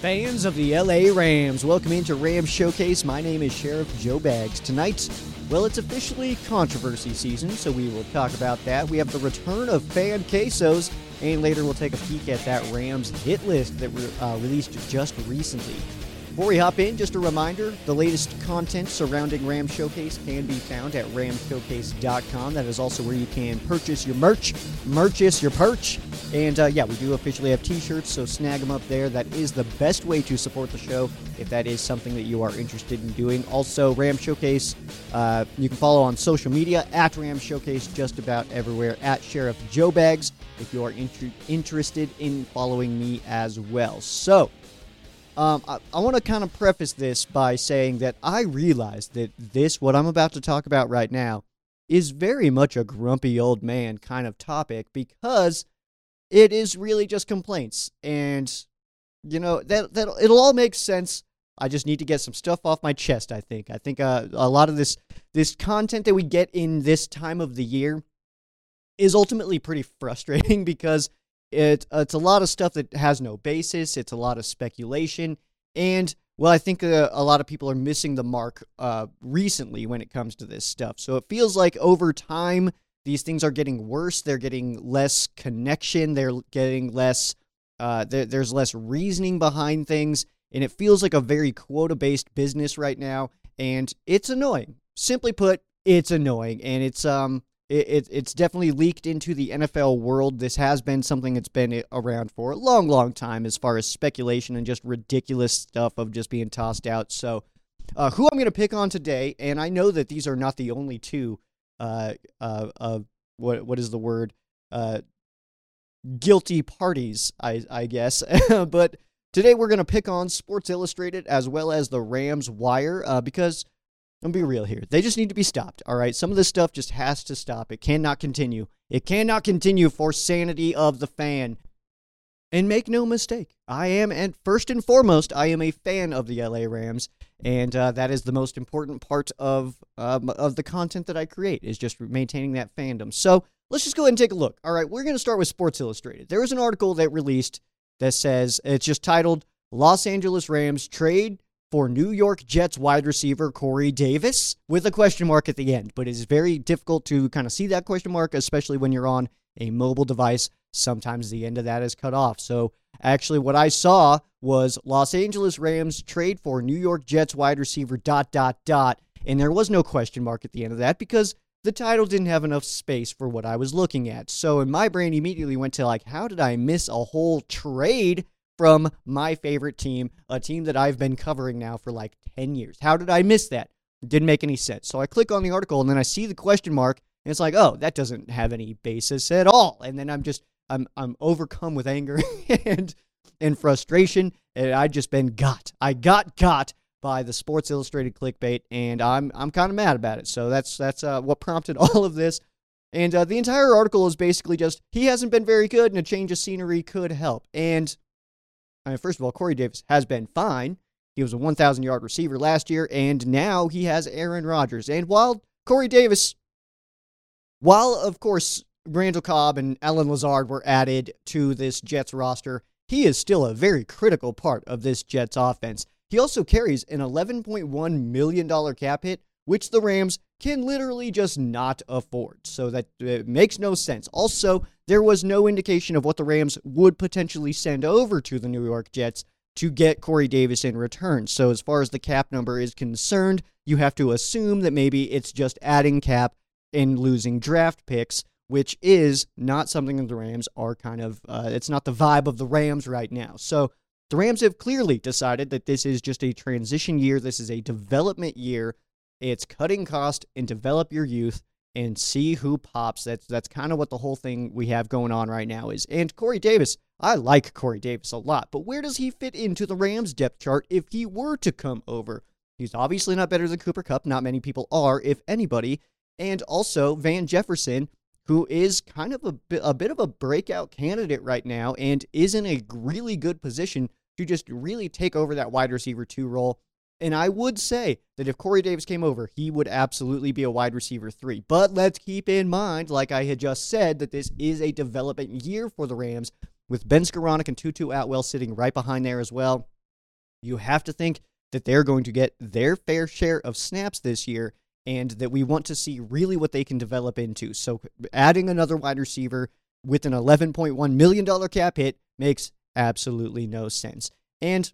Fans of the LA Rams, welcome into Rams Showcase. My name is Sheriff Joe Bags. Tonight, well, it's officially controversy season, so we will talk about that. We have the return of fan quesos, and later we'll take a peek at that Rams hit list that re- uh, released just recently. Before we hop in, just a reminder the latest content surrounding Ram Showcase can be found at ramshowcase.com. That is also where you can purchase your merch, purchase your perch. And uh, yeah, we do officially have t shirts, so snag them up there. That is the best way to support the show if that is something that you are interested in doing. Also, Ram Showcase, uh, you can follow on social media at Ram Showcase just about everywhere, at Sheriff Joe Bags if you are inter- interested in following me as well. So, um, I, I want to kind of preface this by saying that I realize that this, what I'm about to talk about right now, is very much a grumpy old man kind of topic because it is really just complaints. And, you know, that, that it'll all make sense. I just need to get some stuff off my chest, I think. I think uh, a lot of this this content that we get in this time of the year is ultimately pretty frustrating because it, it's a lot of stuff that has no basis. It's a lot of speculation. And, well, I think uh, a lot of people are missing the mark uh, recently when it comes to this stuff. So it feels like over time, these things are getting worse. They're getting less connection. They're getting less, uh, there, there's less reasoning behind things. And it feels like a very quota based business right now. And it's annoying. Simply put, it's annoying. And it's, um, it, it, it's definitely leaked into the NFL world. This has been something that's been around for a long, long time as far as speculation and just ridiculous stuff of just being tossed out. So, uh, who I'm going to pick on today, and I know that these are not the only two, uh, uh, uh what what is the word, uh, guilty parties, I I guess, but today we're going to pick on Sports Illustrated as well as the Rams Wire, uh, because I'm be real here. They just need to be stopped. All right. Some of this stuff just has to stop. It cannot continue. It cannot continue for sanity of the fan. And make no mistake, I am, and first and foremost, I am a fan of the LA Rams, and uh, that is the most important part of um, of the content that I create is just maintaining that fandom. So let's just go ahead and take a look. All right, we're going to start with Sports Illustrated. There is an article that released that says it's just titled "Los Angeles Rams Trade for New York Jets wide receiver Corey Davis with a question mark at the end. But it's very difficult to kind of see that question mark, especially when you're on a mobile device. Sometimes the end of that is cut off. So actually, what I saw was Los Angeles Rams trade for New York Jets wide receiver dot dot dot. And there was no question mark at the end of that because the title didn't have enough space for what I was looking at. So in my brain immediately went to like, how did I miss a whole trade from my favorite team, a team that I've been covering now for like 10 years. How did I miss that? It didn't make any sense. So I click on the article and then I see the question mark and it's like, "Oh, that doesn't have any basis at all." And then I'm just I'm I'm overcome with anger and and frustration and I just been got. I got got by the Sports Illustrated clickbait and I'm I'm kind of mad about it. So that's that's uh, what prompted all of this. And uh, the entire article is basically just he hasn't been very good and a change of scenery could help. And I mean, first of all, Corey Davis has been fine. He was a 1,000 yard receiver last year, and now he has Aaron Rodgers. And while Corey Davis, while of course Randall Cobb and Allen Lazard were added to this Jets roster, he is still a very critical part of this Jets offense. He also carries an $11.1 million cap hit, which the Rams can literally just not afford. So that makes no sense. Also, there was no indication of what the Rams would potentially send over to the New York Jets to get Corey Davis in return. So, as far as the cap number is concerned, you have to assume that maybe it's just adding cap and losing draft picks, which is not something that the Rams are kind of, uh, it's not the vibe of the Rams right now. So, the Rams have clearly decided that this is just a transition year. This is a development year. It's cutting cost and develop your youth and see who pops. That's that's kind of what the whole thing we have going on right now is. And Corey Davis, I like Corey Davis a lot, but where does he fit into the Rams depth chart if he were to come over? He's obviously not better than Cooper Kupp. Not many people are, if anybody. And also Van Jefferson, who is kind of a bit, a bit of a breakout candidate right now and is in a really good position to just really take over that wide receiver two role. And I would say that if Corey Davis came over, he would absolutely be a wide receiver three. But let's keep in mind, like I had just said, that this is a development year for the Rams with Ben Skowronek and Tutu Atwell sitting right behind there as well. You have to think that they're going to get their fair share of snaps this year and that we want to see really what they can develop into. So adding another wide receiver with an $11.1 million cap hit makes absolutely no sense. And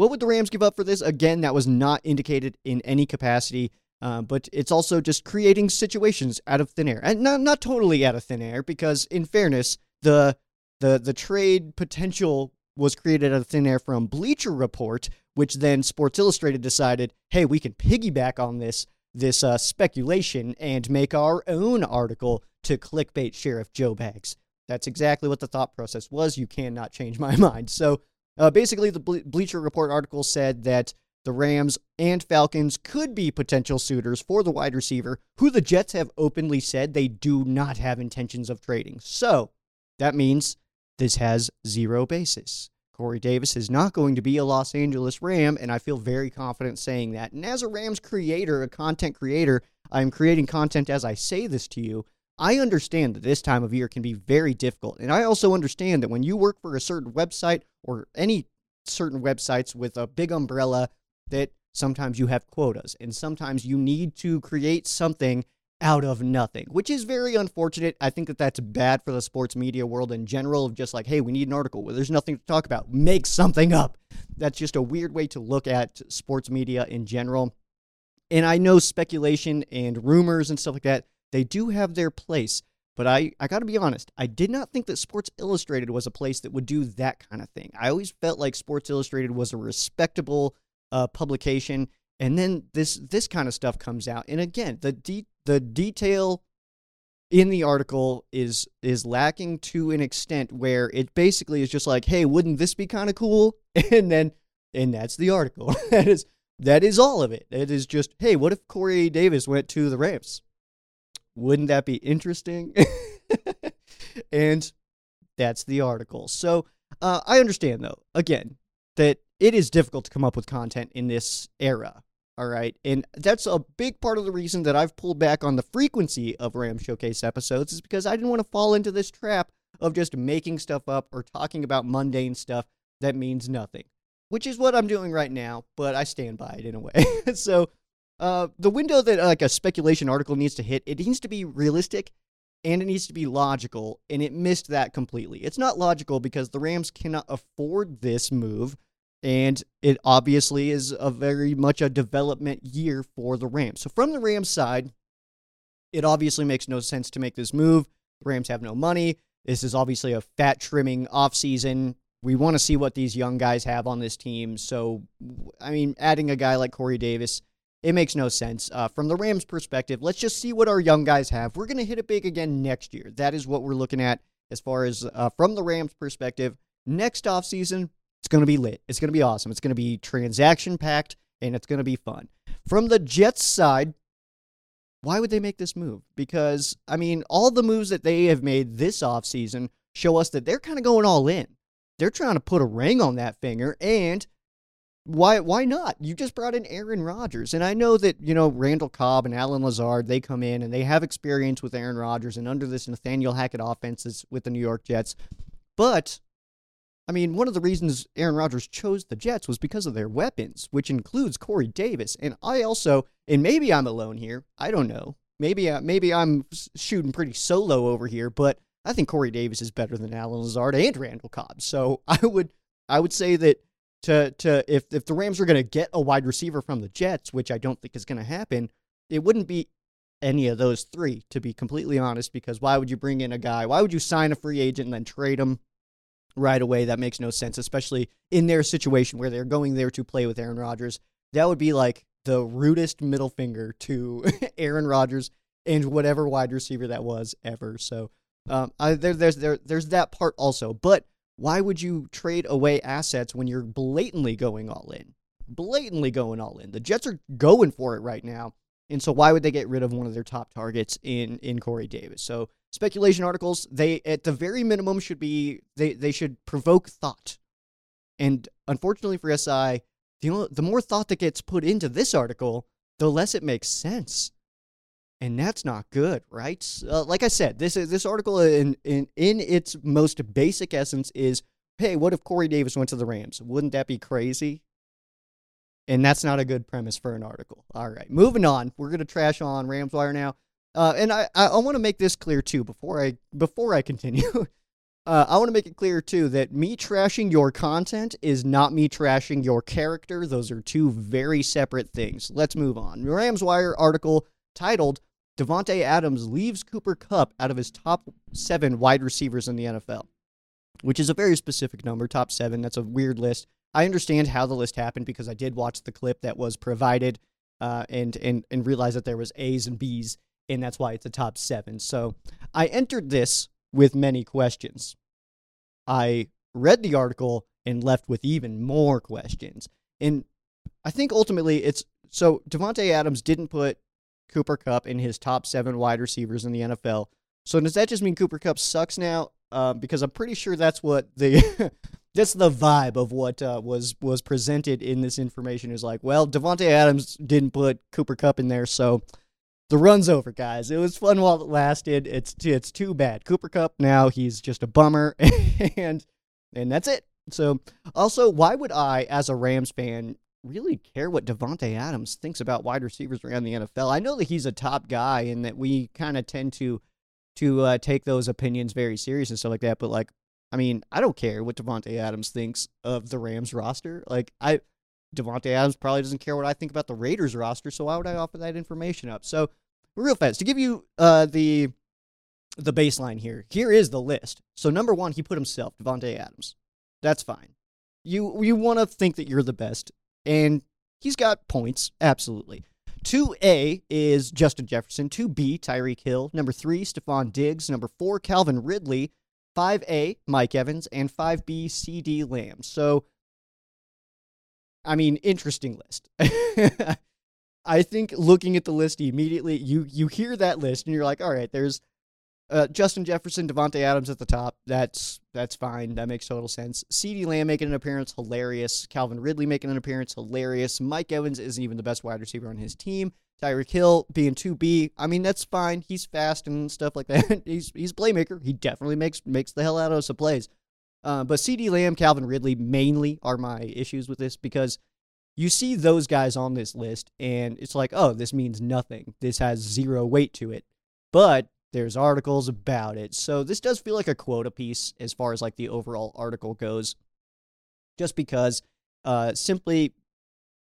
what would the Rams give up for this? Again, that was not indicated in any capacity. Uh, but it's also just creating situations out of thin air, and not not totally out of thin air, because in fairness, the the the trade potential was created out of thin air from Bleacher Report, which then Sports Illustrated decided, hey, we can piggyback on this this uh, speculation and make our own article to clickbait Sheriff Joe Bags. That's exactly what the thought process was. You cannot change my mind. So uh, basically, the Ble- Bleacher Report article said that the Rams and Falcons could be potential suitors for the wide receiver, who the Jets have openly said they do not have intentions of trading. So that means this has zero basis. Corey Davis is not going to be a Los Angeles Ram, and I feel very confident saying that. And as a Rams creator, a content creator, I'm creating content as I say this to you. I understand that this time of year can be very difficult. And I also understand that when you work for a certain website or any certain websites with a big umbrella, that sometimes you have quotas and sometimes you need to create something out of nothing, which is very unfortunate. I think that that's bad for the sports media world in general of just like, hey, we need an article where there's nothing to talk about. Make something up. That's just a weird way to look at sports media in general. And I know speculation and rumors and stuff like that they do have their place. But I, I got to be honest, I did not think that Sports Illustrated was a place that would do that kind of thing. I always felt like Sports Illustrated was a respectable uh, publication, and then this this kind of stuff comes out. And again, the de- the detail in the article is is lacking to an extent where it basically is just like, hey, wouldn't this be kind of cool? And then and that's the article. that is that is all of it. It is just, hey, what if Corey Davis went to the Rams? Wouldn't that be interesting? and that's the article. So uh, I understand, though, again, that it is difficult to come up with content in this era. All right. And that's a big part of the reason that I've pulled back on the frequency of Ram Showcase episodes, is because I didn't want to fall into this trap of just making stuff up or talking about mundane stuff that means nothing, which is what I'm doing right now, but I stand by it in a way. so uh, the window that like a speculation article needs to hit, it needs to be realistic and it needs to be logical, and it missed that completely. It's not logical because the Rams cannot afford this move, and it obviously is a very much a development year for the Rams. So from the Rams side, it obviously makes no sense to make this move. The Rams have no money. This is obviously a fat trimming offseason. We want to see what these young guys have on this team. So, I mean, adding a guy like Corey Davis it makes no sense. Uh, from the Rams' perspective, let's just see what our young guys have. We're going to hit it big again next year. That is what we're looking at as far as uh, from the Rams' perspective. Next offseason, it's going to be lit. It's going to be awesome. It's going to be transaction packed and it's going to be fun. From the Jets side, why would they make this move? Because, I mean, all the moves that they have made this offseason show us that they're kind of going all in. They're trying to put a ring on that finger and why why not? You just brought in Aaron Rodgers. And I know that, you know, Randall Cobb and Allen Lazard, they come in and they have experience with Aaron Rodgers and under this Nathaniel Hackett offenses with the New York Jets. But I mean, one of the reasons Aaron Rodgers chose the Jets was because of their weapons, which includes Corey Davis. And I also and maybe I'm alone here. I don't know. Maybe uh, maybe I'm shooting pretty solo over here, but I think Corey Davis is better than Allen Lazard and Randall Cobb. So I would I would say that to to if if the Rams are going to get a wide receiver from the Jets, which I don't think is going to happen, it wouldn't be any of those three to be completely honest because why would you bring in a guy? Why would you sign a free agent and then trade him right away? That makes no sense, especially in their situation where they're going there to play with Aaron Rodgers. That would be like the rudest middle finger to Aaron Rodgers and whatever wide receiver that was ever. So um, I, there, there's there, there's that part also. But why would you trade away assets when you're blatantly going all in? Blatantly going all in. The Jets are going for it right now. And so why would they get rid of one of their top targets in in Corey Davis? So speculation articles, they at the very minimum should be they they should provoke thought. And unfortunately for SI, the the more thought that gets put into this article, the less it makes sense. And that's not good, right? Uh, like I said, this is this article in, in in its most basic essence is, hey, what if Corey Davis went to the Rams? Wouldn't that be crazy? And that's not a good premise for an article. All right, moving on. We're gonna trash on Rams Wire now. Uh, and I, I, I want to make this clear too before I before I continue. uh, I want to make it clear too that me trashing your content is not me trashing your character. Those are two very separate things. Let's move on. Rams Wire article titled Davante Adams leaves Cooper Kupp out of his top seven wide receivers in the NFL, which is a very specific number, top seven. That's a weird list. I understand how the list happened because I did watch the clip that was provided uh, and, and, and realized that there was A's and B's, and that's why it's a top seven. So I entered this with many questions. I read the article and left with even more questions. And I think ultimately it's so Davante Adams didn't put Cooper Kupp in his top seven wide receivers in the NFL. So does that just mean Cooper Kupp sucks now? Uh, because I'm pretty sure that's what the that's the vibe of what uh, was was presented in this information is like. Well, Davante Adams didn't put Cooper Kupp in there, so the run's over, guys. It was fun while it lasted. It's it's too bad. Cooper Kupp now he's just a bummer, and and that's it. So also, why would I, as a Rams fan, really care what Davante Adams thinks about wide receivers around the NFL. I know that he's a top guy and that we kind of tend to to uh, take those opinions very serious and stuff like that. But like, I mean, I don't care what Davante Adams thinks of the Rams roster. Like, I Davante Adams probably doesn't care what I think about the Raiders roster. So why would I offer that information up? So real fast to give you uh, the the baseline here. Here is the list. So number one, he put himself, Davante Adams. That's fine. You you want to think that you're the best and he's got points, absolutely. 2A is Justin Jefferson. 2B, Tyreek Hill. Number 3, Stefon Diggs. Number 4, Calvin Ridley. 5A, Mike Evans. And 5B, CeeDee Lamb. So, I mean, interesting list. I think looking at the list immediately, you you hear that list and you're like, all right, there's uh, Justin Jefferson, Davante Adams at the top. That's that's fine. That makes total sense. CeeDee Lamb making an appearance, hilarious. Calvin Ridley making an appearance, hilarious. Mike Evans isn't even the best wide receiver on his team. Tyreek Hill being 2B. I mean, that's fine. He's fast and stuff like that. he's he's playmaker. He definitely makes makes the hell out of some plays. Uh, but CeeDee Lamb, Calvin Ridley mainly are my issues with this because you see those guys on this list and it's like, oh, this means nothing. This has zero weight to it. But there's articles about it. So this does feel like a quota piece as far as like the overall article goes. Just because uh simply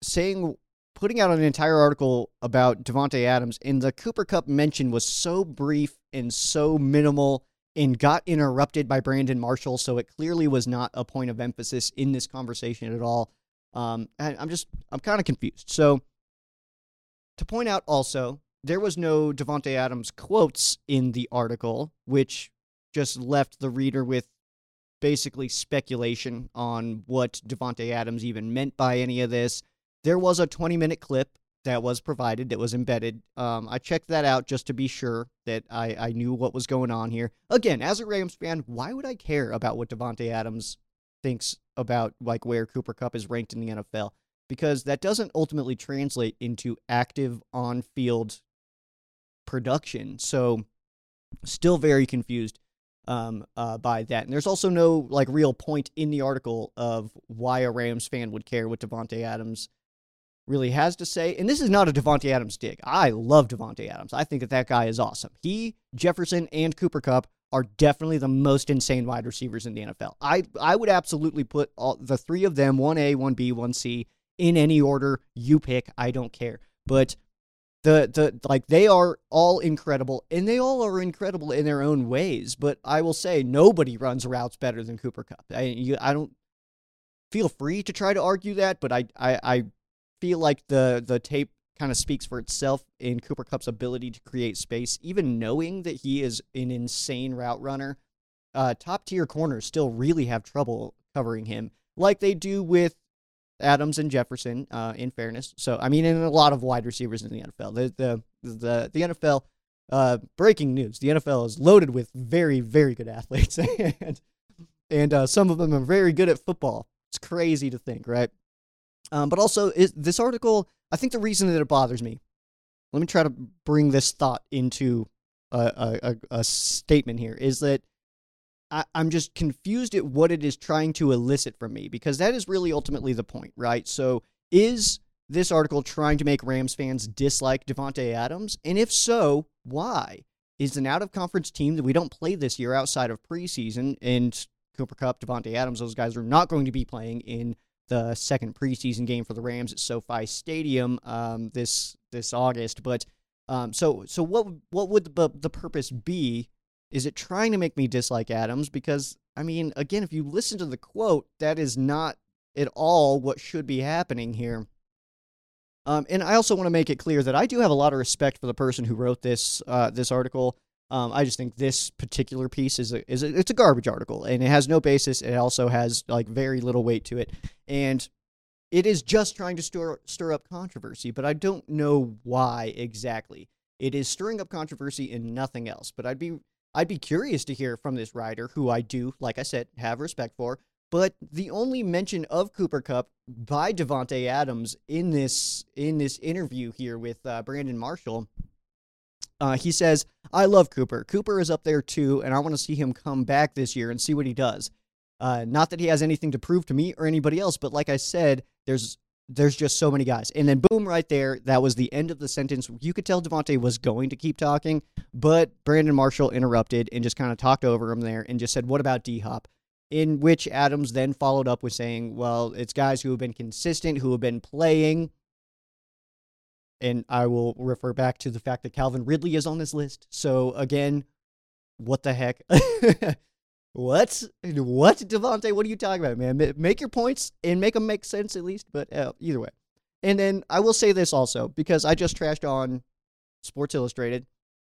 saying putting out an entire article about Davante Adams and the Cooper Kupp mention was so brief and so minimal and got interrupted by Brandon Marshall, so it clearly was not a point of emphasis in this conversation at all. Um, I'm just I'm kind of confused. So to point out also there was no Davante Adams quotes in the article, which just left the reader with basically speculation on what Davante Adams even meant by any of this. There was a 20 minute clip that was provided that was embedded. Um, I checked that out just to be sure that I, I knew what was going on here. Again, as a Rams fan, why would I care about what Davante Adams thinks about like where Cooper Kupp is ranked in the NFL? Because that doesn't ultimately translate into active on field production. So, still very confused um, uh, by that. And there's also no like real point in the article of why a Rams fan would care what Davante Adams really has to say. And this is not a Davante Adams dig. I love Davante Adams. I think that that guy is awesome. He, Jefferson, and Cooper Kupp are definitely the most insane wide receivers in the NFL. I I would absolutely put all the three of them, one A, one B, one C, in any order you pick. I don't care. But the the like they are all incredible and they all are incredible in their own ways. But I will say nobody runs routes better than Cooper Kupp I you, I don't feel free to try to argue that, but I I, I feel like the the tape kind of speaks for itself in Cooper Kupp's ability to create space, even knowing that he is an insane route runner. Uh, top tier corners still really have trouble covering him, like they do with Adams and Jefferson. Uh, in fairness, so I mean, in a lot of wide receivers in the NFL, the the the, the NFL. Uh, breaking news: the NFL is loaded with very very good athletes, and and uh, some of them are very good at football. It's crazy to think, right? Um, but also, is, this article, I think the reason that it bothers me, let me try to bring this thought into a, a, a statement here, is that I, I'm just confused at what it is trying to elicit from me, because that is really ultimately the point, right? So, is this article trying to make Rams fans dislike Davante Adams? And if so, why? Is an out of conference team that we don't play this year outside of preseason and Cooper Kupp, Davante Adams, those guys are not going to be playing in the second preseason game for the Rams at SoFi Stadium um, this this August. But um, so so what what would the the purpose be? Is it trying to make me dislike Adams? Because I mean, again, if you listen to the quote, that is not at all what should be happening here. Um, and I also want to make it clear that I do have a lot of respect for the person who wrote this uh, this article. Um, I just think this particular piece is a, is a, it's a garbage article and it has no basis. It also has like very little weight to it, and it is just trying to stir stir up controversy. But I don't know why exactly. It is stirring up controversy and nothing else. But I'd be I'd be curious to hear from this writer, who I do, like I said, have respect for. But the only mention of Cooper Kupp by Davante Adams in this in this interview here with uh, Brandon Marshall uh, he says, I love Cooper. Cooper is up there too, and I want to see him come back this year and see what he does. Uh, not that he has anything to prove to me or anybody else, but like I said, there's there's just so many guys. And then boom, right there, that was the end of the sentence. You could tell Davante was going to keep talking, but Brandon Marshall interrupted and just kind of talked over him there and just said, What about D Hop? In which Adams then followed up with saying, Well, it's guys who have been consistent, who have been playing, and I will refer back to the fact that Calvin Ridley is on this list. So again, what the heck? what? What, Davante? What are you talking about, man? Make your points and make them make sense at least. But uh, either way, and then I will say this also because I just trashed on Sports Illustrated.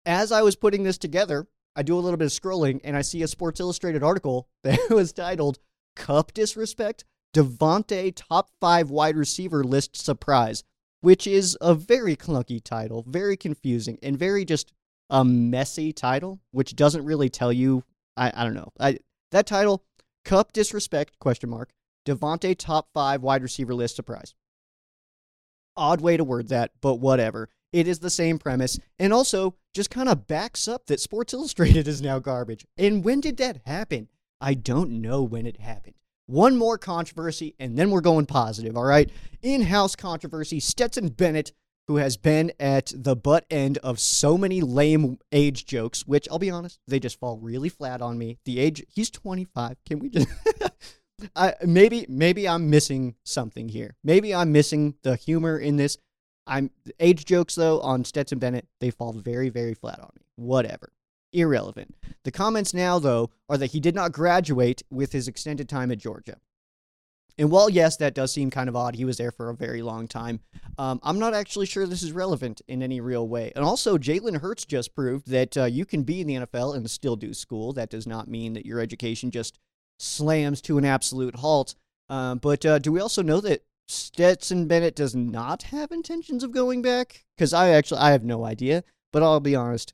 As I was putting this together, I do a little bit of scrolling and I see a Sports Illustrated article that was titled Kupp Disrespect." Davante top five wide receiver list surprise which is a very clunky title, very confusing, and very just a messy title, which doesn't really tell you. I, I don't know. I, that title, Kupp disrespect question mark Davante top five wide receiver list surprise. Odd way to word that, but whatever. It is the same premise, and also just kind of backs up that Sports Illustrated is now garbage. And when did that happen? I don't know when it happened. One more controversy, and then we're going positive, all right? In house controversy Stetson Bennett, who has been at the butt end of so many lame age jokes, which I'll be honest, they just fall really flat on me. The age, he's 25. Can we just. I, maybe maybe I'm missing something here. Maybe I'm missing the humor in this. I'm age jokes though on Stetson Bennett, they fall very very flat on me. Whatever irrelevant. The comments now, though, are that he did not graduate with his extended time at Georgia. And while, yes, that does seem kind of odd, he was there for a very long time. Um, I'm not actually sure this is relevant in any real way. And also, Jalen Hurts just proved that uh, you can be in the NFL and still do school. That does not mean that your education just slams to an absolute halt. Um, but uh, do we also know that Stetson Bennett does not have intentions of going back? Because I actually I have no idea. But I'll be honest,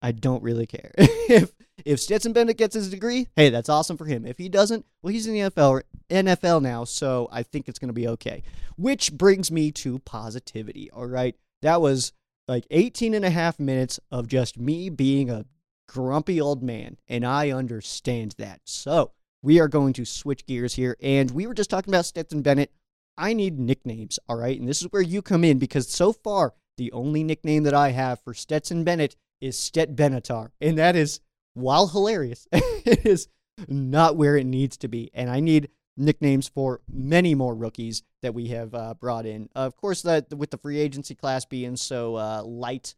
I don't really care. if if Stetson Bennett gets his degree, hey, that's awesome for him. If he doesn't, well, he's in the NFL NFL now, so I think it's going to be okay. Which brings me to positivity. All right. That was like 18 and a half minutes of just me being a grumpy old man, and I understand that. So, we are going to switch gears here, and we were just talking about Stetson Bennett I need nicknames, all right? And this is where you come in because so far, the only nickname that I have for Stetson Bennett is Stet Benatar. And that is, while hilarious, it is not where it needs to be. And I need nicknames for many more rookies that we have uh, brought in. Of course, that with the free agency class being so uh, light,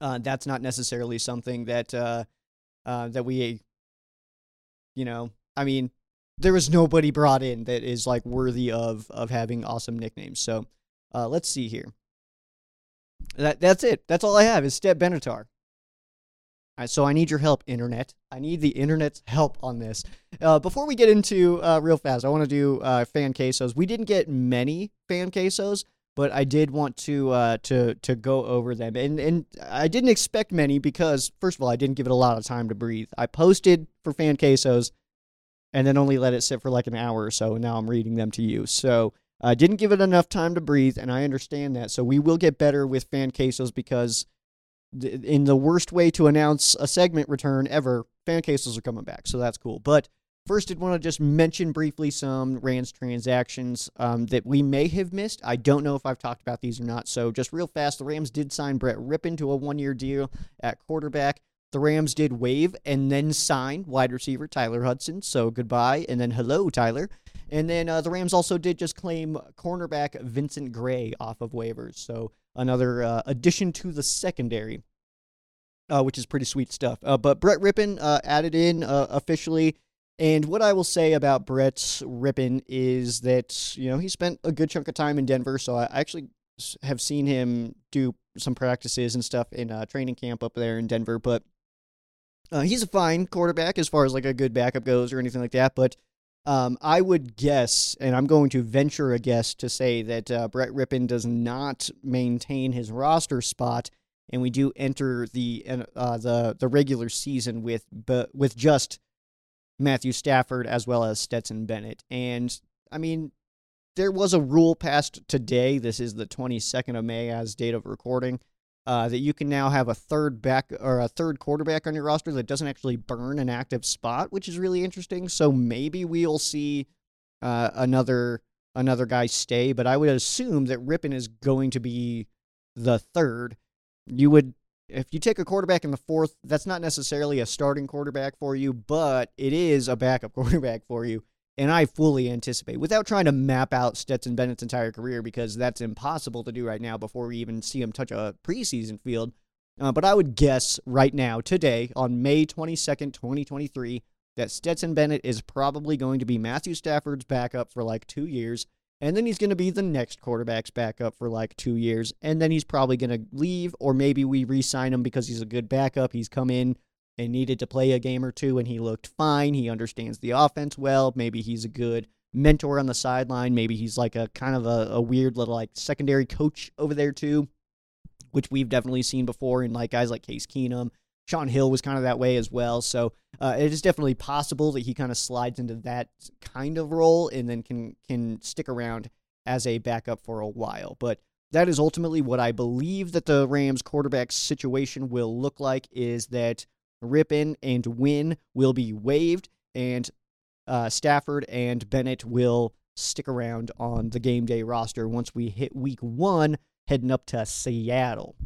uh, that's not necessarily something that uh, uh, that we, you know, I mean, there was nobody brought in that is like worthy of of having awesome nicknames. So uh, let's see here. That that's it. That's all I have is Stet Benatar. Right, so I need your help, internet. I need the internet's help on this. Uh, before we get into uh, real fast, I want to do uh, fan quesos. We didn't get many fan quesos, but I did want to uh, to to go over them, and and I didn't expect many because first of all, I didn't give it a lot of time to breathe. I posted for fan quesos, and then only let it sit for like an hour or so, and now I'm reading them to you. So I didn't give it enough time to breathe, and I understand that. So we will get better with fan cases because in the worst way to announce a segment return ever, fan cases are coming back, so that's cool. But first, did want to just mention briefly some Rams transactions um, that we may have missed. I don't know if I've talked about these or not. So just real fast, the Rams did sign Brett Rypien to a one-year deal at quarterback. The Rams did waive and then sign wide receiver Tyler Hudson. So goodbye and then hello Tyler. And then uh, the Rams also did just claim cornerback Vincent Gray off of waivers. So another uh, addition to the secondary, uh, which is pretty sweet stuff. Uh, but Brett Rypien uh, added in uh, officially. And what I will say about Brett Rypien is that, you know, he spent a good chunk of time in Denver. So I actually have seen him do some practices and stuff in training camp up there in Denver. But uh, he's a fine quarterback as far as like a good backup goes or anything like that. But um, I would guess, and I'm going to venture a guess to say that uh, Brett Rypien does not maintain his roster spot, and we do enter the uh, the the regular season with but with just Matthew Stafford as well as Stetson Bennett. And I mean, there was a rule passed today. This is the 22nd of May as date of recording uh, that you can now have a third back or a third quarterback on your roster that doesn't actually burn an active spot, which is really interesting. So maybe we'll see uh, another another guy stay, but I would assume that Rypien is going to be the third. You would if you take a quarterback in the fourth, that's not necessarily a starting quarterback for you, but it is a backup quarterback for you. And I fully anticipate, without trying to map out Stetson Bennett's entire career, because that's impossible to do right now before we even see him touch a preseason field. Uh, but I would guess right now, today, on May 22nd, 2023, that Stetson Bennett is probably going to be Matthew Stafford's backup for like two years. And then he's going to be the next quarterback's backup for like two years. And then he's probably going to leave, or maybe we re sign him because he's a good backup. He's come in and needed to play a game or two and he looked fine. He understands the offense well. Maybe he's a good mentor on the sideline. Maybe he's like a kind of a, a weird little like secondary coach over there too, which we've definitely seen before in like guys like Case Keenum. Shaun Hill was kind of that way as well. So uh, it is definitely possible that he kind of slides into that kind of role and then can can stick around as a backup for a while. But that is ultimately what I believe that the Rams quarterback situation will look like is that Rypien and Winn will be waived, and uh, Stafford and Bennett will stick around on the game day roster once we hit week one, heading up to Seattle.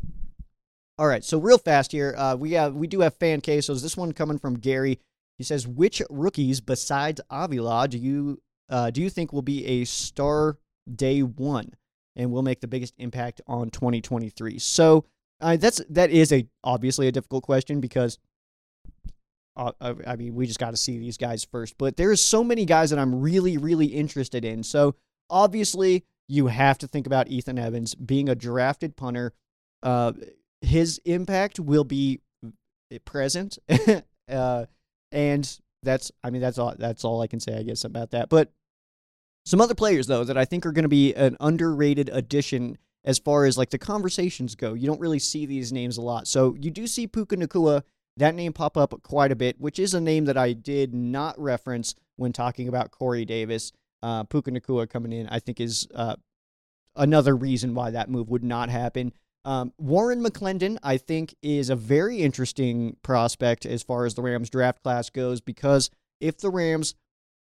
All right, so real fast here, uh, we have we do have fan cases. This one coming from Gary. He says, "Which rookies besides Avila do you uh, do you think will be a star day one and will make the biggest impact on 2023?" So uh, that's that is a obviously a difficult question because uh, I mean, we just got to see these guys first. But there's so many guys that I'm really, really interested in. So obviously, you have to think about Ethan Evans being a drafted punter. Uh, his impact will be present, uh, and that's I mean that's all that's all I can say I guess about that. But some other players though that I think are going to be an underrated addition as far as like the conversations go. You don't really see these names a lot. So you do see Puka Nacua that name pop up quite a bit, which is a name that I did not reference when talking about Corey Davis. Uh, Puka Nacua coming in, I think, is uh, another reason why that move would not happen. Um, Warren McClendon, I think, is a very interesting prospect as far as the Rams draft class goes because if the Rams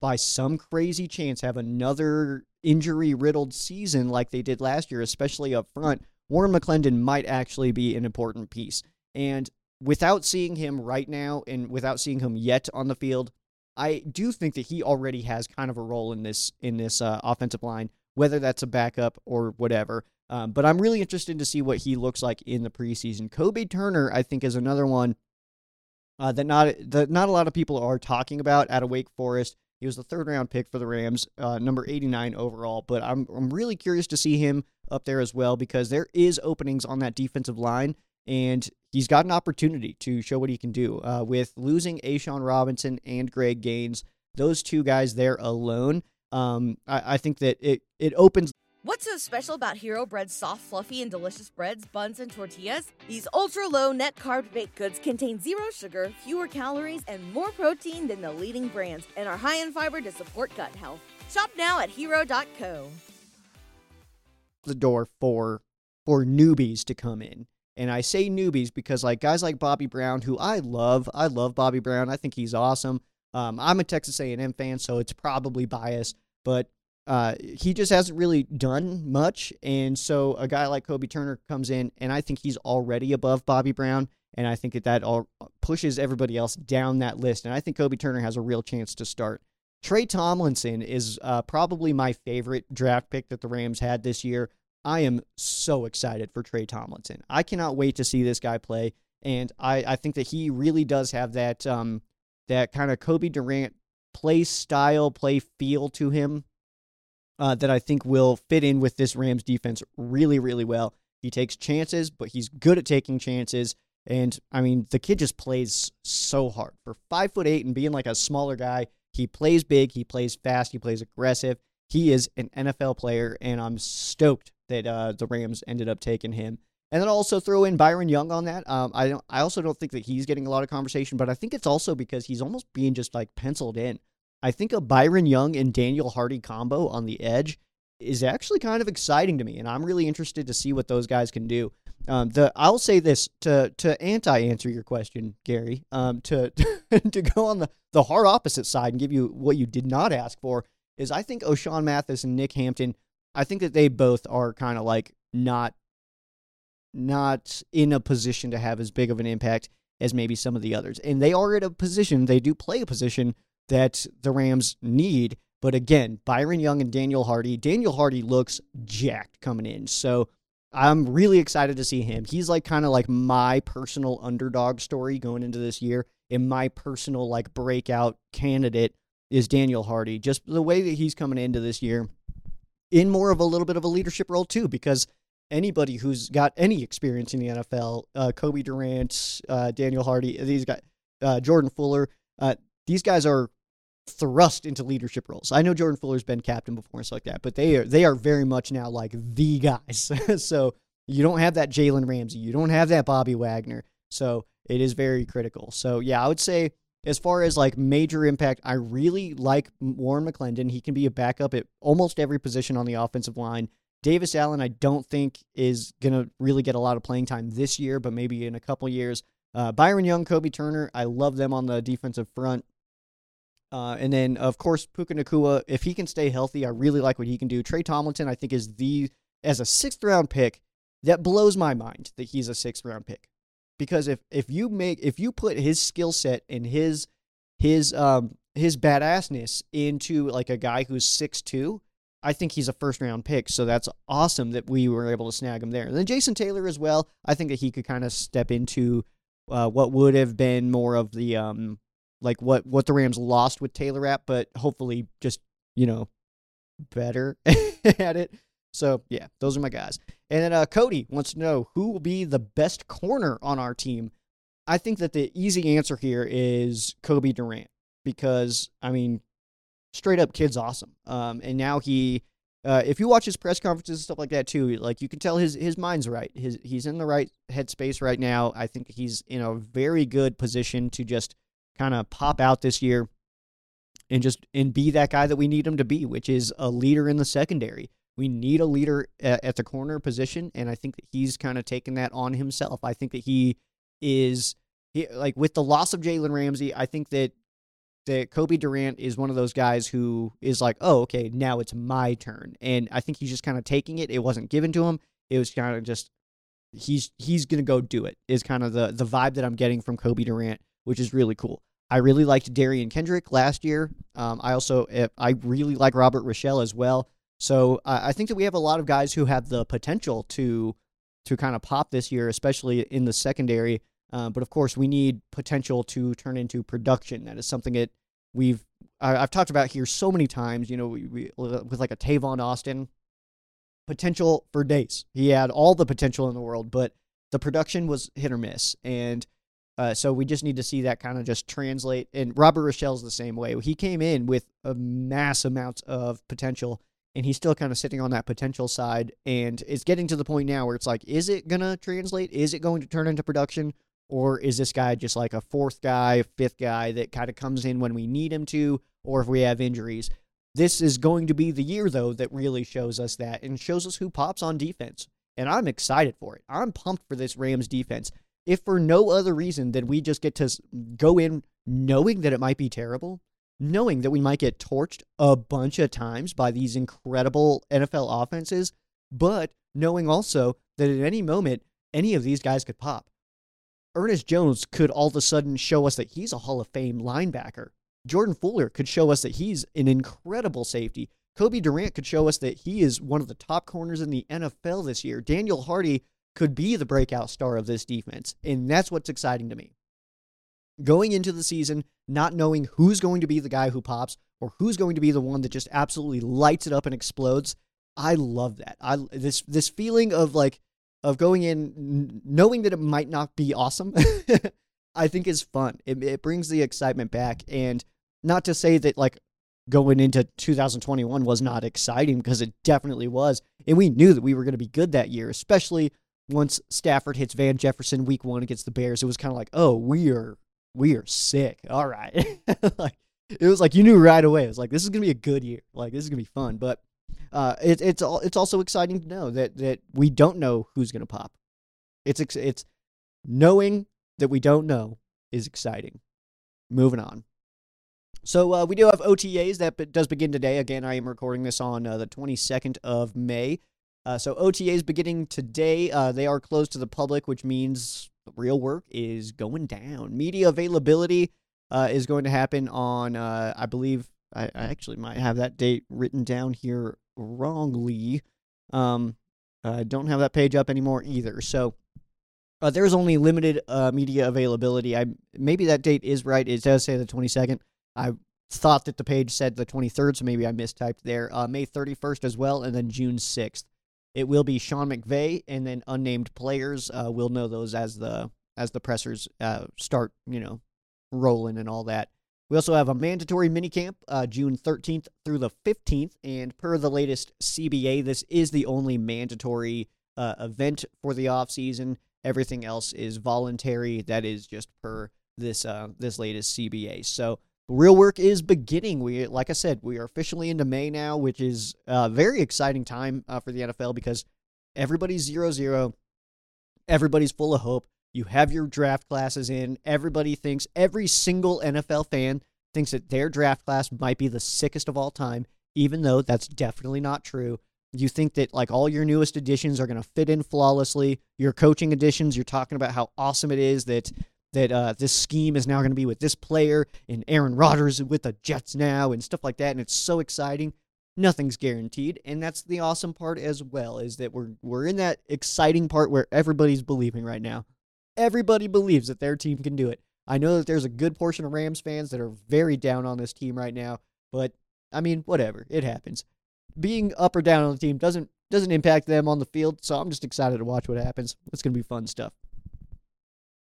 by some crazy chance have another injury riddled season like they did last year, especially up front, Warren McClendon might actually be an important piece. And without seeing him right now and without seeing him yet on the field, I do think that he already has kind of a role in this in this uh, offensive line, whether that's a backup or whatever. Um, but I'm really interested to see what he looks like in the preseason. Kobie Turner, I think, is another one uh, that not that not a lot of people are talking about out of Wake Forest. He was the third round pick for the Rams, uh, number 89 overall. But I'm I'm really curious to see him up there as well because there is openings on that defensive line, and he's got an opportunity to show what he can do. Uh, with losing A'Shawn Robinson and Greg Gaines, those two guys there alone, um, I, I think that it it opens What's so special about Hero Bread's soft, fluffy, and delicious breads, buns, and tortillas? These ultra low net carb baked goods contain zero sugar, fewer calories, and more protein than the leading brands, and are high in fiber to support gut health. Shop now at hero.co. the door for for newbies to come in. And I say newbies because like guys like Bobby Brown, who I love, I love Bobby Brown. I think he's awesome. Um, I'm a Texas A&M fan, so it's probably biased, but uh, he just hasn't really done much. And so a guy like Kobie Turner comes in, and I think he's already above Bobby Brown. And I think that that all pushes everybody else down that list. And I think Kobie Turner has a real chance to start. Tre Tomlinson is uh, probably my favorite draft pick that the Rams had this year. I am so excited for Tre Tomlinson. I cannot wait to see this guy play. And I, I think that he really does have that um, that kind of Cobie Durant play style, play feel to him uh, that I think will fit in with this Rams defense really, really well. He takes chances, but he's good at taking chances. And I mean, the kid just plays so hard for five foot eight and being like a smaller guy. He plays big, he plays fast, he plays aggressive. He is an NFL player, and I'm stoked that uh, the Rams ended up taking him. And then also throw in Byron Young on that. Um, I don't. I also don't think that he's getting a lot of conversation, but I think it's also because he's almost being just like penciled in. I think a Byron Young and Daniel Hardy combo on the edge is actually kind of exciting to me, and I'm really interested to see what those guys can do. Um, the I'll say this to to anti answer your question, Gary. Um, to to go on the the hard opposite side and give you what you did not ask for is I think Ochaun Mathis and Nick Hampton. I think that they both are kind of like not not in a position to have as big of an impact as maybe some of the others. And they are at a position, they do play a position that the Rams need. But again, Byron Young and Daniel Hardy. Daniel Hardy looks jacked coming in. So I'm really excited to see him. He's like kind of like my personal underdog story going into this year. And my personal like breakout candidate is Daniel Hardy. Just the way that he's coming into this year in more of a little bit of a leadership role too, because anybody who's got any experience in the NFL, uh, Cobie Durant, uh, Daniel Hardy, these guys, uh, Jordan Fuller, uh, these guys are thrust into leadership roles. I know Jordan Fuller's been captain before and stuff like that, but they are they are very much now like the guys. so you don't have that Jalen Ramsey, you don't have that Bobby Wagner. So it is very critical. So yeah, I would say as far as like major impact, I really like Warren McClendon. He can be a backup at almost every position on the offensive line. Davis Allen, I don't think is gonna really get a lot of playing time this year, but maybe in a couple years. Uh, Byron Young, Kobie Turner, I love them on the defensive front. Uh, and then, of course, Puka Nacua, if he can stay healthy, I really like what he can do. Tre Tomlinson, I think, is the, as a sixth round pick, that blows my mind that he's a sixth round pick. Because if, if you make, if you put his skill set and his, his, um, his badassness into like a guy who's six two, I think he's a first round pick. So that's awesome that we were able to snag him there. And then Jason Taylor as well. I think that he could kind of step into uh, what would have been more of the um, like what what the Rams lost with Taylor Rapp, but hopefully just you know better at it. So yeah, those are my guys. And then uh, Cody wants to know who will be the best corner on our team. I think that the easy answer here is Cobie Durant because I mean, straight up, kid's awesome. Um, and now he, uh, if you watch his press conferences and stuff like that too, like you can tell his his mind's right. His he's in the right headspace right now. I think he's in a very good position to just kind of pop out this year and just and be that guy that we need him to be, which is a leader in the secondary. We need a leader at, the corner position, and I think that he's kind of taken that on himself. I think that he is he, like with the loss of Jalen Ramsey. I think that that Cobie Durant is one of those guys who is like, oh, okay, now it's my turn. And I think he's just kind of taking it. It wasn't given to him. It was kind of just he's he's gonna go do it. Is kind of the the vibe that I'm getting from Cobie Durant, which is really cool. I really liked Derion Kendrick last year. Um, I also eh, I really like Robert Rochell as well. So uh, I think that we have a lot of guys who have the potential to to kind of pop this year, especially in the secondary. Uh, but of course, we need potential to turn into production. That is something that we've I, have talked about here so many times. You know, we, we, with like a Tavon Austin, potential for days. He had all the potential in the world, but the production was hit or miss, and uh, so we just need to see that kind of just translate. And Robert Rochell's the same way. He came in with a mass amount of potential, and he's still kind of sitting on that potential side. And it's getting to the point now where it's like, is it gonna translate? Is it going to turn into production? Or is this guy just like a fourth guy, fifth guy that kind of comes in when we need him to, or if we have injuries? This is going to be the year, though, that really shows us that and shows us who pops on defense. And I'm excited for it. I'm pumped for this Rams defense. If for no other reason than we just get to go in knowing that it might be terrible, knowing that we might get torched a bunch of times by these incredible NFL offenses, but knowing also that at any moment, any of these guys could pop. Ernest Jones could all of a sudden show us that he's a Hall of Fame linebacker. Jordan Fuller could show us that he's an incredible safety. Cobie Durant could show us that he is one of the top corners in the NFL this year. Daniel Hardy could be the breakout star of this defense, and that's what's exciting to me. Going into the season, not knowing who's going to be the guy who pops or who's going to be the one that just absolutely lights it up and explodes, I love that. I this this feeling of like of going in knowing that it might not be awesome, I think is fun. It, it brings the excitement back. And not to say that like going into 2021 was not exciting because it definitely was. And we knew that we were going to be good that year, especially once Stafford hits Van Jefferson week one against the Bears. It was kind of like, oh, we are we are sick. All right. like it was like you knew right away. It was like this is gonna be a good year. Like this is gonna be fun. But uh, it, it's it's also exciting to know that that we don't know who's to pop. It's it's knowing that we don't know is exciting. Moving on. So uh, we do have OTAs that does begin today. Again, I am recording this on uh, the 22nd of May. Uh, so OTAs beginning today. Uh, they are closed to the public, which means real work is going down. Media availability uh, is going to happen on, uh, I believe, I, I, actually might have that date written down here wrongly. Um, I don't have that page up anymore either. So uh, there's only limited uh, media availability. I maybe that date is right. It does say the 22nd. I thought that the page said the 23rd, so maybe I mistyped there. Uh, May 31st as well, and then June 6th. It will be Sean McVay and then unnamed players. Uh, we'll know those as the as the pressers uh, start, you know, rolling and all that. We also have a mandatory minicamp uh, June 13th through the 15th. And per the latest CBA, this is the only mandatory uh, event for the offseason. Everything else is voluntary. That is just per this uh, this latest CBA. So real work is beginning. We, like I said, we are officially into May now, which is a very exciting time uh, for the NFL because everybody's zero zero. Everybody's full of hope. You have your draft classes in. Everybody thinks, every single NFL fan thinks that their draft class might be the sickest of all time, even though that's definitely not true. You think that like all your newest additions are going to fit in flawlessly. Your coaching additions, you're talking about how awesome it is that that uh, this scheme is now going to be with this player and Aaron Rodgers with the Jets now and stuff like that, and it's so exciting. Nothing's guaranteed, and that's the awesome part as well. Is that we're we're in that exciting part where everybody's believing right now. Everybody believes that their team can do it. I know that there's a good portion of Rams fans that are very down on this team right now, but I mean, whatever. It happens. Being up or down on the team doesn't doesn't impact them on the field, so I'm just excited to watch what happens. It's going to be fun stuff.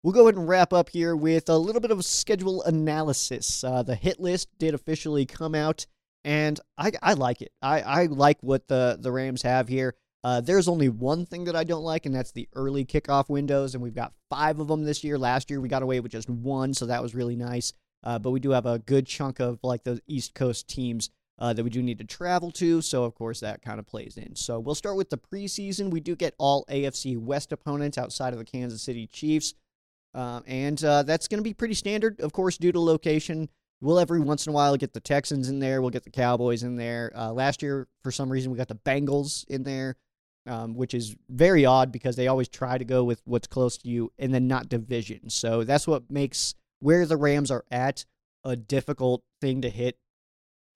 We'll go ahead and wrap up here with a little bit of schedule analysis. Uh, the hit list did officially come out, and I, I like it. I, I like what the, the Rams have here. Uh, there's only one thing that I don't like, and that's the early kickoff windows. And we've got five of them this year. Last year we got away with just one, so that was really nice. Uh, but we do have a good chunk of like those East Coast teams uh, that we do need to travel to. So of course that kind of plays in. So we'll start with the preseason. We do get all AFC West opponents outside of the Kansas City Chiefs, uh, and uh, that's going to be pretty standard, of course, due to location. We'll every once in a while get the Texans in there. We'll get the Cowboys in there. Uh, last year, for some reason, we got the Bengals in there, um, which is very odd because they always try to go with what's close to you and then not division. So that's what makes where the Rams are at a difficult thing to hit.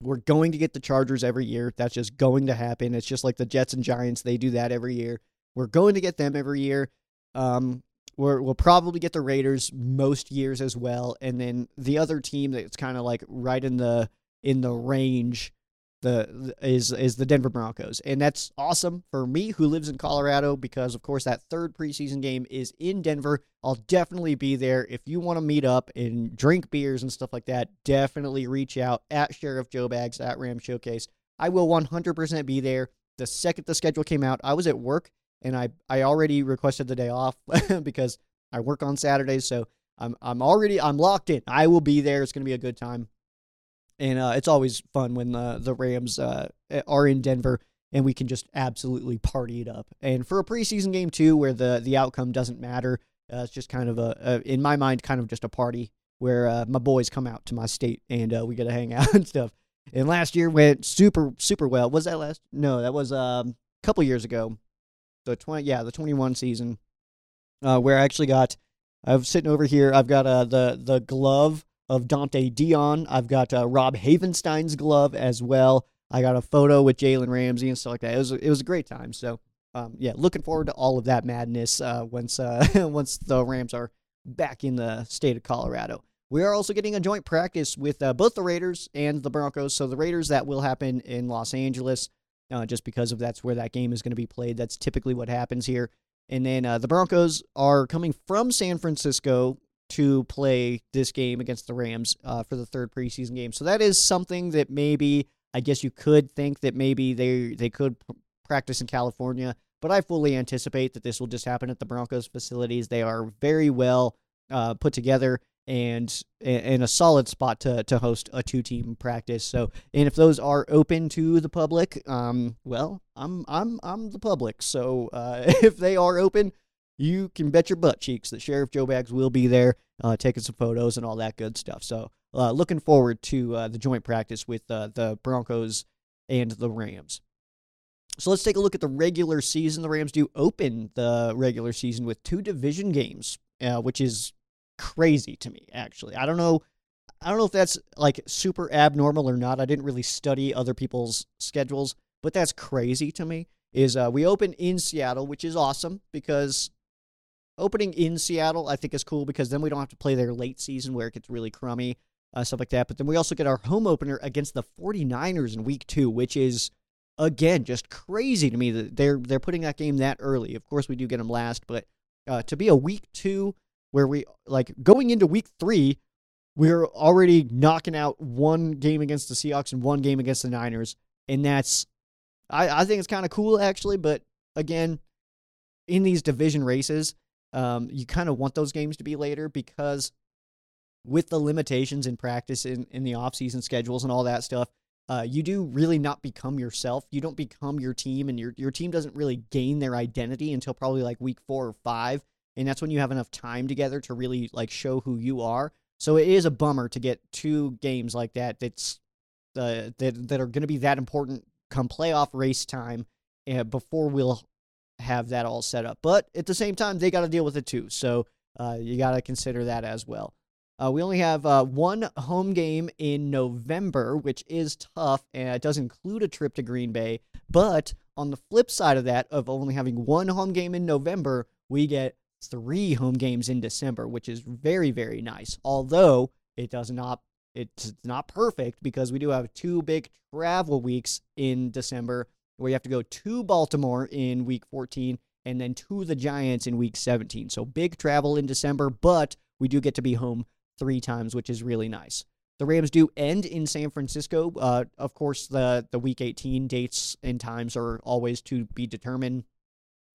We're going to get the Chargers every year. That's just going to happen. It's just like the Jets and Giants. They do that every year. We're going to get them every year. Um, we will probably get the Raiders most years as well, and then the other team that's kind of like right in the in the range the is is the Denver Broncos, and that's awesome for me who lives in Colorado because of course that third preseason game is in Denver. I'll definitely be there if you want to meet up and drink beers and stuff like that. Definitely reach out at Sheriff Joe Bags at Ram Showcase. I will 100% be there. The second the schedule came out, I was at work and I I already requested the day off because I work on Saturdays, so I'm I'm already I'm locked in. I will be there. It's gonna be a good time and uh, it's always fun when the the Rams uh, are in Denver and we can just absolutely party it up. And for a preseason game too, where the the outcome doesn't matter, uh, it's just kind of a, a, in my mind kind of just a party where uh, my boys come out to my state and uh, we get to hang out and stuff. And last year went super super well. Was that last? No, that was um, a couple years ago. The twenty yeah the twenty one season, uh, where I actually got. I'm sitting over here. I've got uh, the the glove of Dante Dion. I've got uh, Rob Havenstein's glove as well. I got a photo with Jalen Ramsey and stuff like that. It was it was a great time. So um, yeah, looking forward to all of that madness uh, once uh, once the Rams are back in the state of Colorado. We are also getting a joint practice with uh, both the Raiders and the Broncos. So the Raiders that will happen in Los Angeles, uh, just because of that's where that game is going to be played. That's typically what happens here. And then uh, the Broncos are coming from San Francisco to play this game against the Rams uh, for the third preseason game. So that is something that maybe I guess you could think that maybe they they could practice in California, but I fully anticipate that this will just happen at the Broncos facilities. They are very well uh, put together and in a solid spot to to host a two team practice. So, and if those are open to the public, um, well, I'm I'm I'm the public. So uh, if they are open, you can bet your butt cheeks that Sheriff Joe Bags will be there uh, taking some photos and all that good stuff. So, uh, looking forward to uh, the joint practice with uh, the Broncos and the Rams. So, let's take a look at the regular season. The Rams do open the regular season with two division games, uh, which is crazy to me, actually. I don't know. I don't know if that's like super abnormal or not. I didn't really study other people's schedules, but that's crazy to me. Is uh, we open in Seattle, which is awesome because opening in Seattle, I think is cool because then we don't have to play their late season where it gets really crummy, uh, stuff like that. But then we also get our home opener against the 49ers in week two, which is again just crazy to me that they're they're putting that game that early. Of course, we do get them last, but uh, to be a week two where we like going into week three, we're already knocking out one game against the Seahawks and one game against the Niners, and that's I, I think it's kind of cool actually. But again, in these division races, um, you kind of want those games to be later because with the limitations in practice in, in the offseason schedules and all that stuff, uh, you do really not become yourself. You don't become your team, and your your team doesn't really gain their identity until probably like week four or five, and that's when you have enough time together to really like show who you are. So it is a bummer to get two games like that. That's uh, that that are going to be that important come playoff race time, uh, before we'll have that all set up. But at the same time, they got to deal with it too. So uh, you got to consider that as well. Uh, we only have uh, one home game in November, which is tough, and it does include a trip to Green Bay. But on the flip side of that, of only having one home game in November, we get three home games in December, which is very, very nice. Although it does not, it's not perfect because we do have two big travel weeks in December where you have to go to Baltimore in week 14 and then to the Giants in week 17. So big travel in December, but we do get to be home three times, which is really nice. The Rams do end in San Francisco. Uh, of course, the the Week 18 dates and times are always to be determined.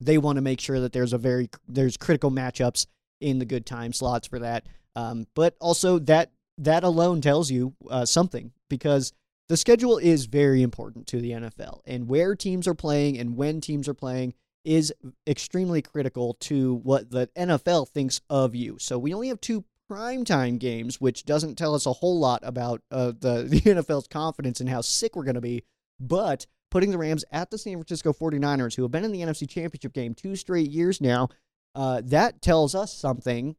They want to make sure that there's a very there's critical matchups in the good time slots for that. Um, but also that that alone tells you uh, something because the schedule is very important to the NFL, and where teams are playing and when teams are playing is extremely critical to what the NFL thinks of you. So we only have two primetime games, which doesn't tell us a whole lot about uh, the, the NFL's confidence in how sick we're going to be. But putting the Rams at the San Francisco 49ers, who have been in the NFC Championship game two straight years now, uh, that tells us something.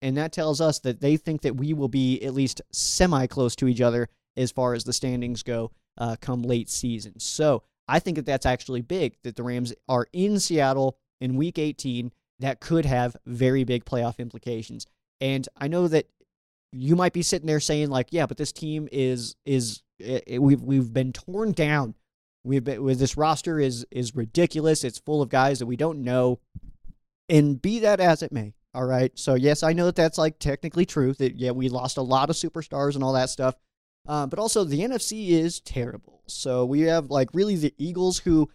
And that tells us that they think that we will be at least semi close to each other as far as the standings go uh, come late season. So I think that that's actually big that the Rams are in Seattle in week 18. That could have very big playoff implications. And I know that you might be sitting there saying like, yeah, but this team is is it, it, we've we've been torn down. We've been with this roster is is ridiculous. It's full of guys that we don't know. And be that as it may, all right. So yes, I know that that's like technically true. That yeah, we lost a lot of superstars and all that stuff. Uh, but also the NFC is terrible. So we have like really the Eagles who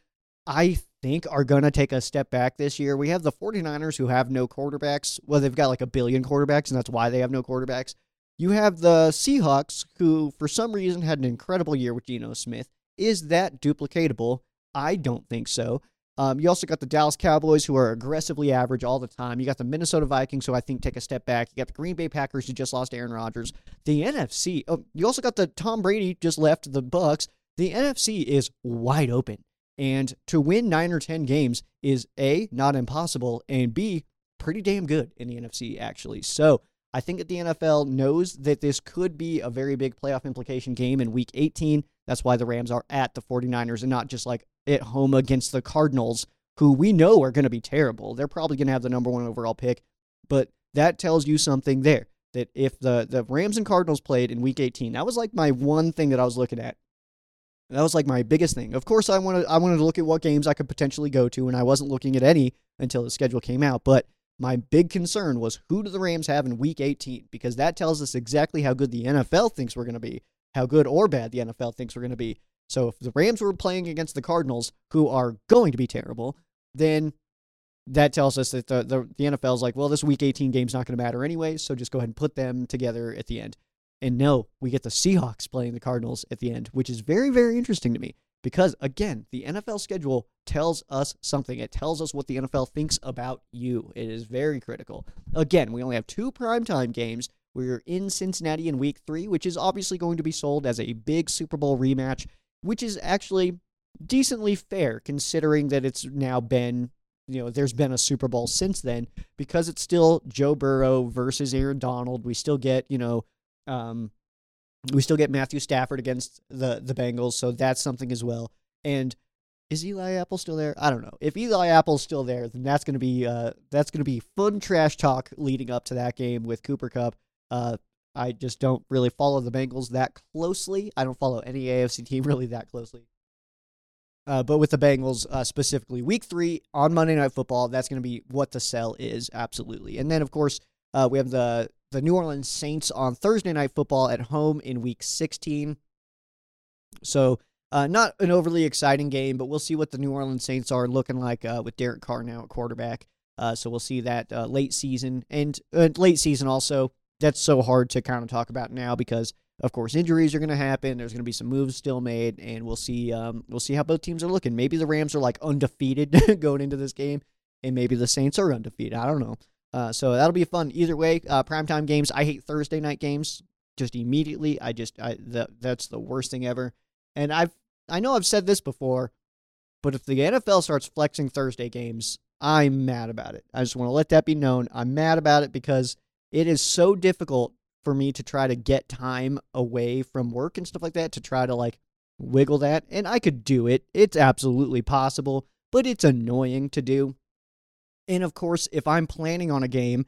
I think are going to take a step back this year. We have the 49ers who have no quarterbacks. Well, they've got like a billion quarterbacks, and that's why they have no quarterbacks. You have the Seahawks, who for some reason had an incredible year with Geno Smith. Is that duplicatable? I don't think so. Um, you also got the Dallas Cowboys, who are aggressively average all the time. You got the Minnesota Vikings, who I think take a step back. You got the Green Bay Packers, who just lost Aaron Rodgers. The NFC. Oh, you also got the Tom Brady just left the Bucs. The NFC is wide open, and to win nine or ten games is a not impossible, and b pretty damn good in the NFC actually. So I think that the NFL knows that this could be a very big playoff implication game in week 18. That's why the Rams are at the 49ers and not just like at home against the Cardinals, who we know are going to be terrible. They're probably going to have the number one overall pick, but that tells you something there that if the, the Rams and Cardinals played in week 18, that was like my one thing that I was looking at. That was like my biggest thing. Of course, I wanted I wanted to look at what games I could potentially go to, and I wasn't looking at any until the schedule came out. But my big concern was who do the Rams have in week 18? Because that tells us exactly how good the NFL thinks we're going to be, how good or bad the NFL thinks we're going to be. So if the Rams were playing against the Cardinals, who are going to be terrible, then that tells us that the, the, the NFL is like, well, this week 18 game's not going to matter anyway, so just go ahead and put them together at the end. And no, we get the Seahawks playing the Cardinals at the end, which is very, very interesting to me. Because again, the NFL schedule tells us something. It tells us what the NFL thinks about you. It is very critical. Again, we only have two primetime games. We're in Cincinnati in week three, which is obviously going to be sold as a big Super Bowl rematch, which is actually decently fair considering that it's now been, you know, there's been a Super Bowl since then because it's still Joe Burrow versus Aaron Donald. We still get, you know, um, we still get Matthew Stafford against the the Bengals, so that's something as well. And is Eli Apple still there? I don't know. If Eli Apple's still there, then that's gonna be uh that's gonna be fun trash talk leading up to that game with Cooper Kupp. Uh, I just don't really follow the Bengals that closely. I don't follow any AFC team really that closely. Uh, but with the Bengals uh, specifically, Week Three on Monday Night Football, that's going to be what the sell is absolutely. And then of course uh, we have the the New Orleans Saints on Thursday Night Football at home in Week 16. So, uh, not an overly exciting game, but we'll see what the New Orleans Saints are looking like uh, with Derek Carr now at quarterback. Uh, so we'll see that uh, late season and uh, late season also. That's so hard to kind of talk about now because, of course, injuries are going to happen. There's going to be some moves still made, and we'll see. Um, we'll see how both teams are looking. Maybe the Rams are like undefeated going into this game, and maybe the Saints are undefeated. I don't know. Uh, so that'll be fun either way. Uh, primetime games. I hate Thursday night games. Just immediately, I just I that's the worst thing ever. And I've I know I've said this before, but if the NFL starts flexing Thursday games, I'm mad about it. I just want to let that be known. I'm mad about it because it is so difficult for me to try to get time away from work and stuff like that to try to like wiggle that. And I could do it. It's absolutely possible, but it's annoying to do. And of course, if I'm planning on a game,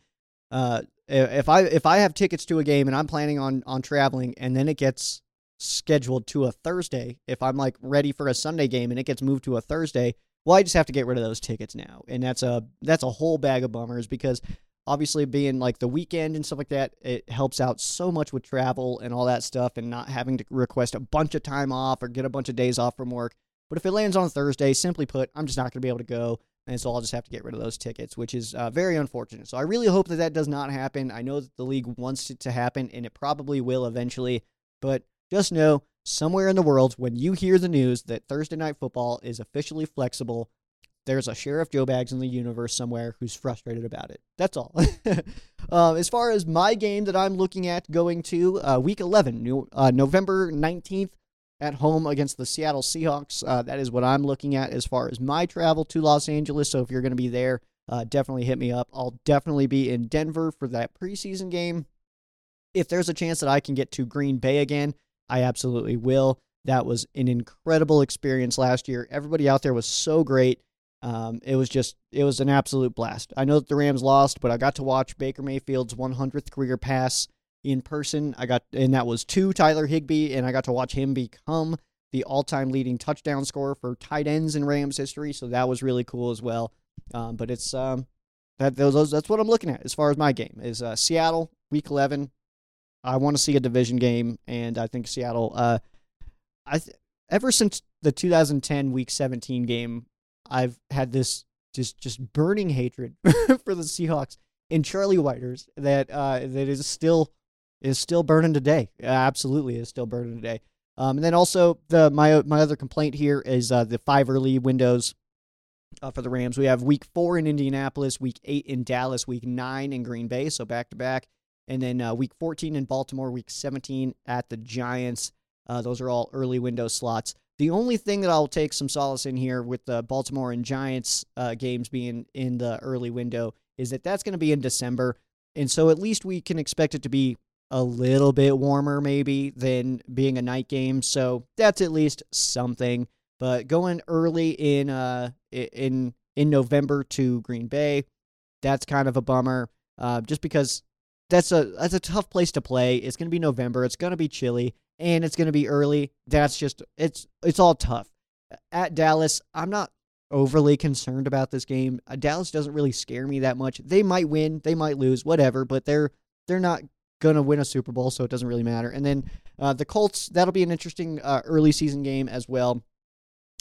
uh, if I if I have tickets to a game and I'm planning on on traveling, and then it gets scheduled to a Thursday, if I'm like ready for a Sunday game and it gets moved to a Thursday, well, I just have to get rid of those tickets now, and that's a that's a whole bag of bummers because obviously being like the weekend and stuff like that, it helps out so much with travel and all that stuff, and not having to request a bunch of time off or get a bunch of days off from work. But if it lands on Thursday, simply put, I'm just not going to be able to go and so I'll just have to get rid of those tickets, which is uh, very unfortunate. So I really hope that that does not happen. I know that the league wants it to happen, and it probably will eventually. But just know, somewhere in the world, when you hear the news that Thursday night football is officially flexible, there's a Sheriff Joe Bags in the universe somewhere who's frustrated about it. That's all. um, as far as my game that I'm looking at going to uh, week 11, new, uh, November 19th at home against the Seattle Seahawks. Uh, that is what I'm looking at as far as my travel to Los Angeles. So if you're going to be there, uh, definitely hit me up. I'll definitely be in Denver for that preseason game. If there's a chance that I can get to Green Bay again, I absolutely will. That was an incredible experience last year. Everybody out there was so great. Um, it was just, it was an absolute blast. I know that the Rams lost, but I got to watch Baker Mayfield's 100th career pass in person. I got, and that was to Tyler Higbee, and I got to watch him become the all-time leading touchdown scorer for tight ends in Rams history. So that was really cool as well. Um, but it's um, that those that's what I'm looking at as far as my game is uh, Seattle Week 11. I want to see a division game, and I think Seattle. Uh, I th- ever since the 2010 Week 17 game, I've had this just just burning hatred for the Seahawks and Charlie Whitehurst that uh, that is still is still burning today. Absolutely, is still burning today. Um, and then also the my my other complaint here is uh, the five early windows uh, for the Rams. We have Week Four in Indianapolis, Week Eight in Dallas, Week Nine in Green Bay, so back to back, and then uh, Week 14 in Baltimore, Week 17 at the Giants. Uh, those are all early window slots. The only thing that I'll take some solace in here with the Baltimore and Giants uh, games being in the early window is that that's going to be in December, and so at least we can expect it to be a little bit warmer maybe than being a night game. So that's at least something. But going early in uh in in November to Green Bay, that's kind of a bummer. Uh, just because that's a that's a tough place to play. It's going to be November. It's going to be chilly, and it's going to be early. That's just it's it's all tough. At Dallas, I'm not overly concerned about this game. Uh, Dallas doesn't really scare me that much. They might win, they might lose, whatever, but they're they're not gonna win a Super Bowl, so it doesn't really matter. And then uh, the Colts, that'll be an interesting uh, early season game as well,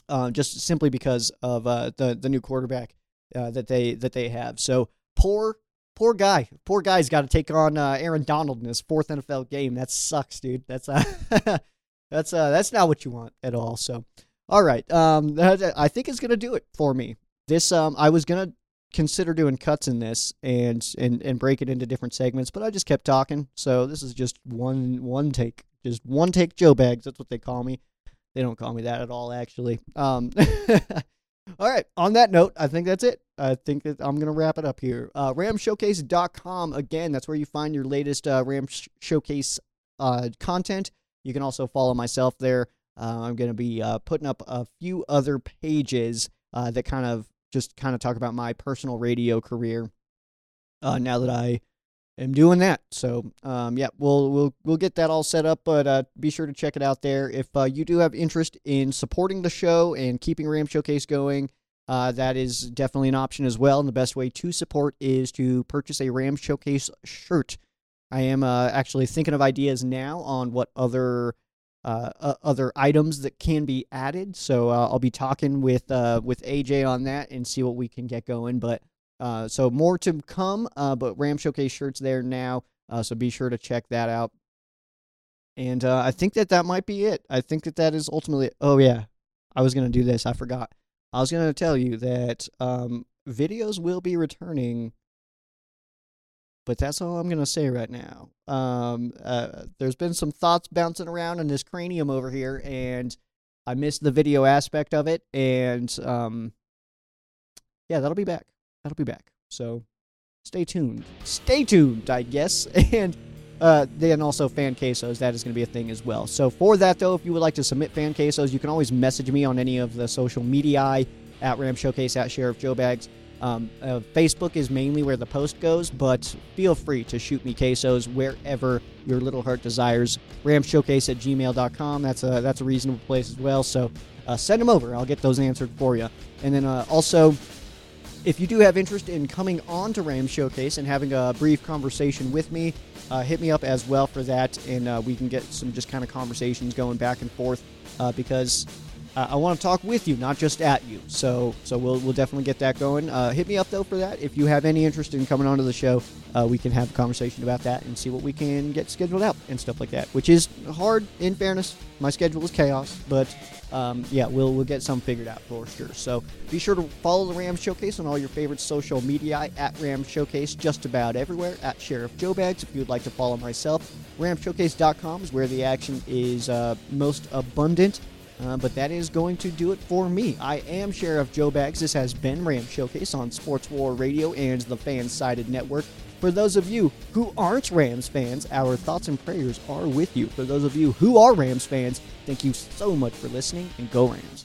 uh, just simply because of uh, the the new quarterback uh, that they that they have. So poor poor guy, poor guy's got to take on uh, Aaron Donald in his fourth NFL game. That sucks, dude. That's that's that's not what you want at all. So all right, um, I think it's gonna do it for me. This um, I was gonna consider doing cuts in this and and and break it into different segments, but I just kept talking. So this is just one one take, just one take Joe Bags. That's what they call me. They don't call me that at all, actually. Um, all right. On that note, I think that's it. I think that I'm gonna wrap it up here. Uh, RamShowcase.com again. That's where you find your latest uh, Ram Showcase uh, content. You can also follow myself there. Uh, I'm to be uh, putting up a few other pages uh, that kind of just kind of talk about my personal radio career. Uh, now that I am doing that, so um, yeah, we'll we'll we'll get that all set up. But uh, be sure to check it out there. If uh, you do have interest in supporting the show and keeping Ram Showcase going, uh, that is definitely an option as well. And the best way to support is to purchase a Ram Showcase shirt. I am uh, actually thinking of ideas now on what other uh, uh, other items that can be added. So uh, I'll be talking with uh, with AJ on that and see what we can get going. But uh, so more to come. Uh, but Ram Showcase shirts there now. so be sure to check that out. And I think that that might be it. I think that that is ultimately. Oh yeah, I was gonna do this. I forgot. I was gonna tell you that um, videos will be returning but that's all I'm to say right now. Um, uh, there's been some thoughts bouncing around in this cranium over here, and I missed the video aspect of it. And um, yeah, that'll be back. That'll be back. So stay tuned. Stay tuned, I guess. And uh, then also fan quesos. That is going to be a thing as well. So for that, though, if you would like to submit fan quesos, you can always message me on any of the social media at Ram Showcase at Sheriff Joe Bags. Um, uh, Facebook is mainly where the post goes, but feel free to shoot me quesos wherever your little heart desires. Ramshowcase at gmail.com. That's a, that's a reasonable place as well. So uh, send them over. I'll get those answered for you. And then uh, also, if you do have interest in coming on to Ram Showcase and having a brief conversation with me, uh, hit me up as well for that, and uh, we can get some just kind of conversations going back and forth uh, because I want to talk with you, not just at you. So, so we'll we'll definitely get that going. Uh, hit me up though for that. If you have any interest in coming onto the show, uh, we can have a conversation about that and see what we can get scheduled out and stuff like that. Which is hard. In fairness, my schedule is chaos, but um, yeah, we'll we'll get some figured out for sure. So be sure to follow the Ram Showcase on all your favorite social media at Ram Showcase, just about everywhere at Sheriff Joe Bags. If you would like to follow myself, RamShowcase.com is where the action is uh, most abundant. Uh, but that is going to do it for me. I am Sheriff Joe Bags. This has been Ram Showcase on Sports War Radio and the FanSided Network. For those of you who aren't Rams fans, our thoughts and prayers are with you. For those of you who are Rams fans, thank you so much for listening and go Rams.